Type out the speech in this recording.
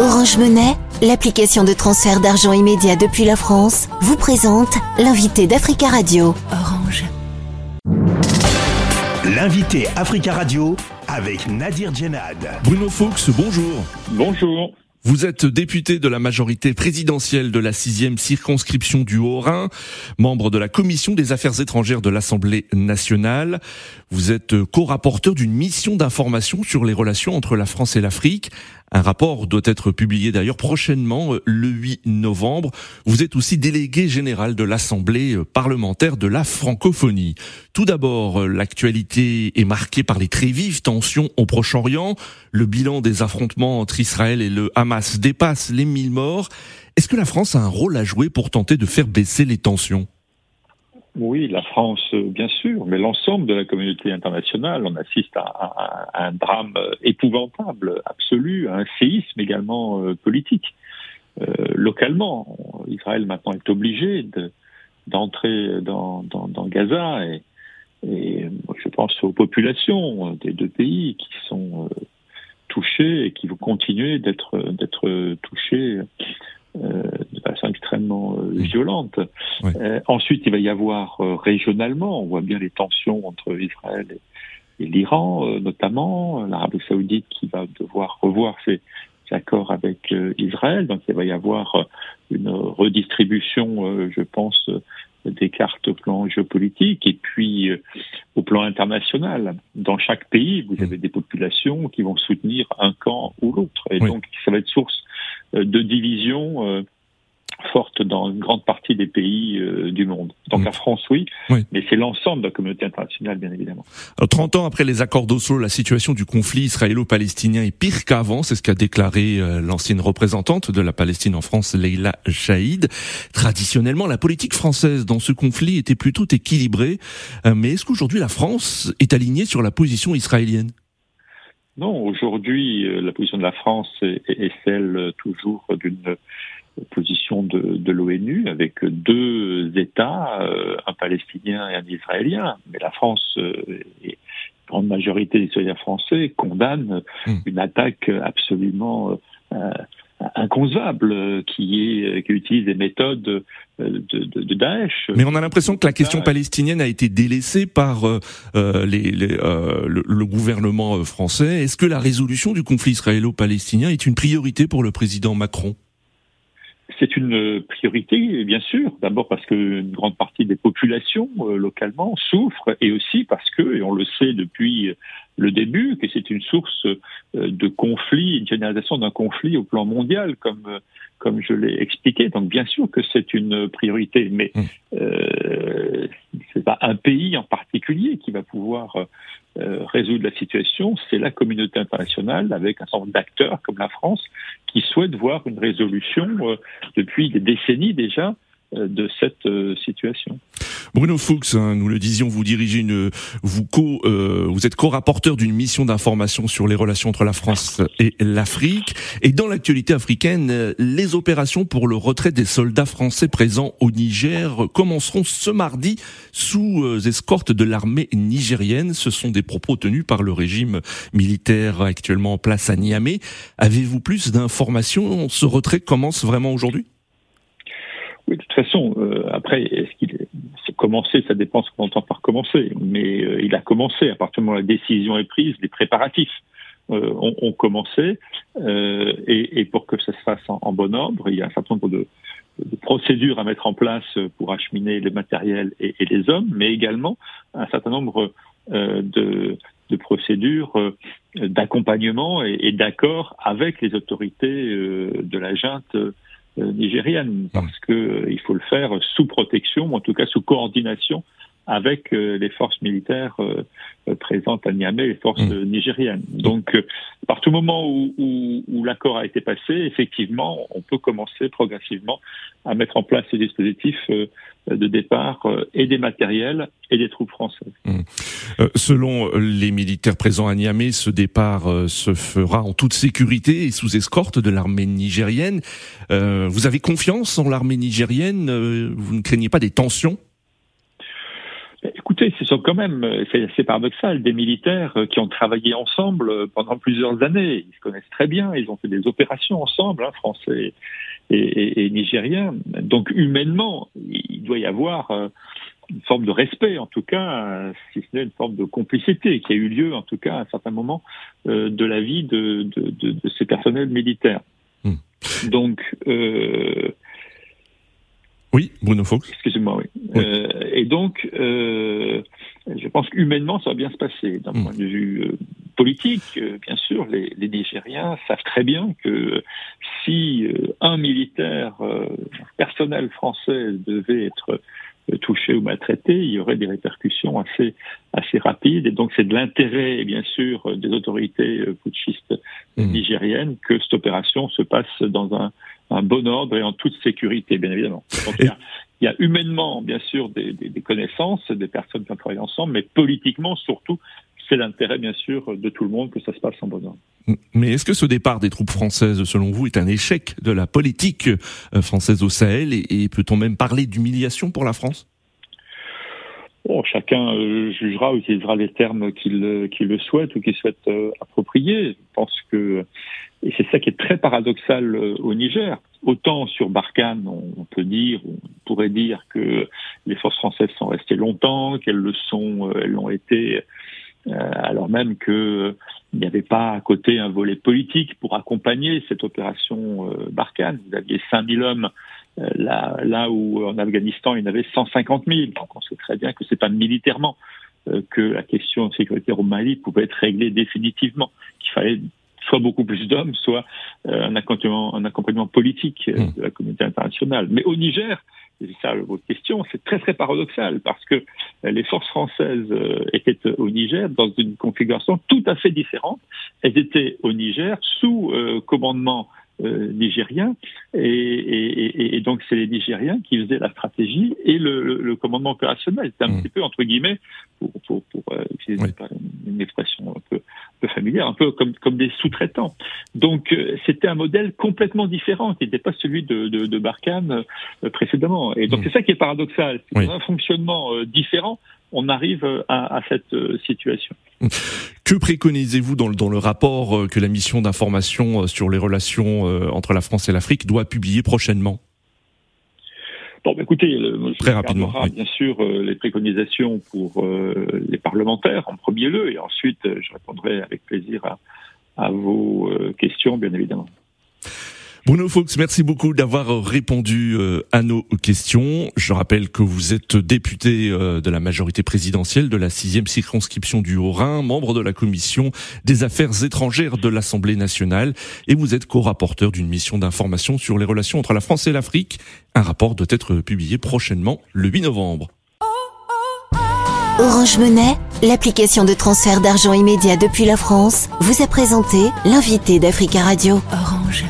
Orange Monnaie, l'application de transfert d'argent immédiat depuis la France, vous présente l'invité d'Africa Radio. Orange. L'invité Africa Radio avec Nadir Djenad. Bruno Fuchs, bonjour. Bonjour. Vous êtes député de la majorité présidentielle de la sixième circonscription du Haut-Rhin, membre de la commission des affaires étrangères de l'Assemblée nationale. Vous êtes co-rapporteur d'une mission d'information sur les relations entre la France et l'Afrique. Un rapport doit être publié d'ailleurs prochainement, euh, le 8 novembre. Vous êtes aussi délégué général de l'Assemblée euh, parlementaire de la francophonie. Tout d'abord, euh, l'actualité est marquée par les très vives tensions au Proche-Orient. Le bilan des affrontements entre Israël et le Hamas dépasse les 1000 morts. Est-ce que la France a un rôle à jouer pour tenter de faire baisser les tensions? Oui, la France, euh, bien sûr, mais l'ensemble de la communauté internationale, on assiste à, un drame euh, épouvantable, absolu, à un séisme également euh, politique. localement, Israël maintenant est obligé d'entrer dans, Gaza et, je pense aux populations des deux pays qui sont touchées et qui vont continuer d'être touchées euh, de façon extrêmement euh, violente. Euh, ensuite, il va y avoir régionalement, on voit bien les tensions entre Israël et, l'Iran, notamment, l'Arabie saoudite qui va devoir revoir ses, accords avec Israël. Donc il va y avoir une redistribution, je pense, des cartes au plan géopolitique et puis au plan international. Dans chaque pays, vous avez des populations qui vont soutenir un camp ou l'autre. Et donc ça va être source euh, de division euh, forte dans une grande partie des pays euh, du monde. Donc la France, oui, mais c'est l'ensemble de la communauté internationale, bien évidemment. Alors, 30 ans après les accords d'Oslo, la situation du conflit israélo-palestinien est pire qu'avant, c'est ce qu'a déclaré l'ancienne représentante de la Palestine en France, Leila Chaïd. Traditionnellement, la politique française dans ce conflit était plutôt équilibrée, mais est-ce qu'aujourd'hui la France est alignée sur la position israélienne? Non, aujourd'hui, euh, la position de la France est, celle euh, toujours d'une position de, l'ONU avec deux États, euh, un palestinien et un israélien. Mais la France, et la grande majorité des citoyens français, condamnent hmm. une attaque absolument inconcevable euh, qui, est, qui utilise des méthodes euh, de, de, de Daesh. Mais on a l'impression que la question palestinienne a été délaissée par euh, les, les, le, le, gouvernement français. Est-ce que la résolution du conflit israélo-palestinien est une priorité pour le président Macron? C'est une priorité, bien sûr. D'abord parce qu'une grande partie des populations localement souffrent et aussi parce que, et on le sait depuis le début, que c'est une source euh, de conflit, une généralisation d'un conflit au plan mondial, comme euh, comme je l'ai expliqué. Donc bien sûr que c'est une priorité, mais mmh. euh, c'est pas un pays en particulier qui va pouvoir euh, résoudre la situation, c'est la communauté internationale avec un certain nombre d'acteurs comme la France qui souhaitent voir une résolution depuis des décennies déjà de cette situation. Bruno Fuchs, hein, nous le disions, vous dirigez une, vous co, euh, vous êtes co-rapporteur d'une mission d'information sur les relations entre la France et l'Afrique. Et dans l'actualité africaine, les opérations pour le retrait des soldats français présents au Niger commenceront ce mardi sous euh, escorte de l'armée nigérienne. Ce sont des propos tenus par le régime militaire actuellement en place à Niamey. Avez-vous plus d'informations Ce retrait commence vraiment aujourd'hui? Oui, de toute façon, euh, après, est-ce qu'il commencé, ça dépend ce qu'on entend par commencer, mais euh, il a commencé à partir du moment où la décision est prise, les préparatifs euh, ont, commencé, et, pour que ça se fasse en, bon ordre, il y a un certain nombre de, procédures à mettre en place pour acheminer les matériels et, les hommes, mais également un certain nombre de, procédures d'accompagnement et, d'accord avec les autorités de la junte nigérienne, mmh. parce que euh, il faut le faire sous protection, ou en tout cas sous coordination avec euh, les forces militaires présentes à Niamey, les forces mmh. nigériennes. Donc, partir du moment où, où, où l'accord a été passé, effectivement, on peut commencer progressivement à mettre en place ces dispositifs de départ et des matériels et des troupes françaises. Mmh. selon les militaires présents à Niamey, ce départ se fera en toute sécurité et sous escorte de l'armée nigérienne. Euh, vous avez confiance en l'armée nigérienne? Vous ne craignez pas des tensions? Écoutez, ce sont quand même, c'est assez paradoxal, des militaires qui ont travaillé ensemble pendant plusieurs années. Ils se connaissent très bien, ils ont fait des opérations ensemble, hein, français et, et, nigériens. Donc humainement, il doit y avoir une forme de respect, en tout cas, si ce n'est une forme de complicité qui a eu lieu, en tout cas, à un certain moment de la vie de, de, de, de ces personnels militaires. Hmm. Donc, euh, oui, Bruno Fox. Excusez-moi, oui. Euh, et donc, euh, je pense qu'humainement, ça va bien se passer. D'un hmm. point de vue euh, politique, euh, bien sûr, les, les, Nigériens savent très bien que si euh, un militaire personnel français devait être touché ou maltraité, il y aurait des répercussions assez assez rapides. Et donc, c'est de l'intérêt, bien sûr, des autorités putschistes mmh. nigériennes que cette opération se passe dans un, un, bon ordre et en toute sécurité, bien évidemment. Il, y a, humainement, bien sûr, des connaissances, des personnes qui ont travaillé ensemble, mais politiquement, surtout, c'est l'intérêt, bien sûr, de tout le monde que ça se passe en bon ordre. Mais est-ce que ce départ des troupes françaises, selon vous, est un échec de la politique euh, française au Sahel? Et, peut-on même parler d'humiliation pour la France? Bon, chacun euh, jugera, utilisera les termes qu'il le souhaite ou qu'il souhaite euh, approprier. Je pense que, et c'est ça qui est très paradoxal au Niger, autant sur Barkhane, on peut dire, on pourrait dire que les forces françaises sont restées longtemps, qu'elles le sont, elles l'ont été euh, alors même qu'il euh, n'y avait pas à côté un volet politique pour accompagner cette opération euh, Barkhane. Vous aviez 5000 hommes là, là où en Afghanistan il y en avait 150 000. Donc on sait très bien que c'est pas militairement que la question sécuritaire au Mali pouvait être réglée définitivement, qu'il fallait soit beaucoup plus d'hommes, soit un accompagnement, un accompagnement politique mmh. de la communauté internationale. Mais au Niger, c'est ça votre question, c'est très très paradoxal parce que euh, les forces françaises euh, étaient au Niger dans une configuration tout à fait différente. Elles étaient au Niger sous euh, commandement euh, nigériens. Et, et, et, donc, c'est les Nigériens qui faisaient la stratégie et le, le, le commandement opérationnel. C'était un mmh. petit peu, entre guillemets, pour, pour, pour euh, utiliser une expression un peu, peu, familière, un peu comme, comme des sous-traitants. Donc, euh, c'était un modèle complètement différent, qui n'était pas celui de, de, de Barkhane euh, précédemment. Et donc, mmh. c'est ça qui est paradoxal. Oui. un fonctionnement différent, on arrive à, à cette situation. Que préconisez-vous dans, dans, le rapport euh, que la mission d'information euh, sur les relations euh, entre la France et l'Afrique doit publier prochainement? Bon, bah, écoutez, le, très rapidement, oui. bien sûr les préconisations pour euh, les parlementaires en premier lieu, et ensuite je répondrai avec plaisir à, à vos euh, questions, bien évidemment. Bruno Fox, merci beaucoup d'avoir répondu euh, à nos questions. Je rappelle que vous êtes député euh, de la majorité présidentielle de la sixième circonscription du Haut-Rhin, membre de la commission des affaires étrangères de l'Assemblée nationale et vous êtes co-rapporteur d'une mission d'information sur les relations entre la France et l'Afrique. Un rapport doit être publié prochainement le 8 novembre. Orange Monnaie, l'application de transfert d'argent immédiat depuis la France, vous a présenté l'invité d'Africa Radio. Orange.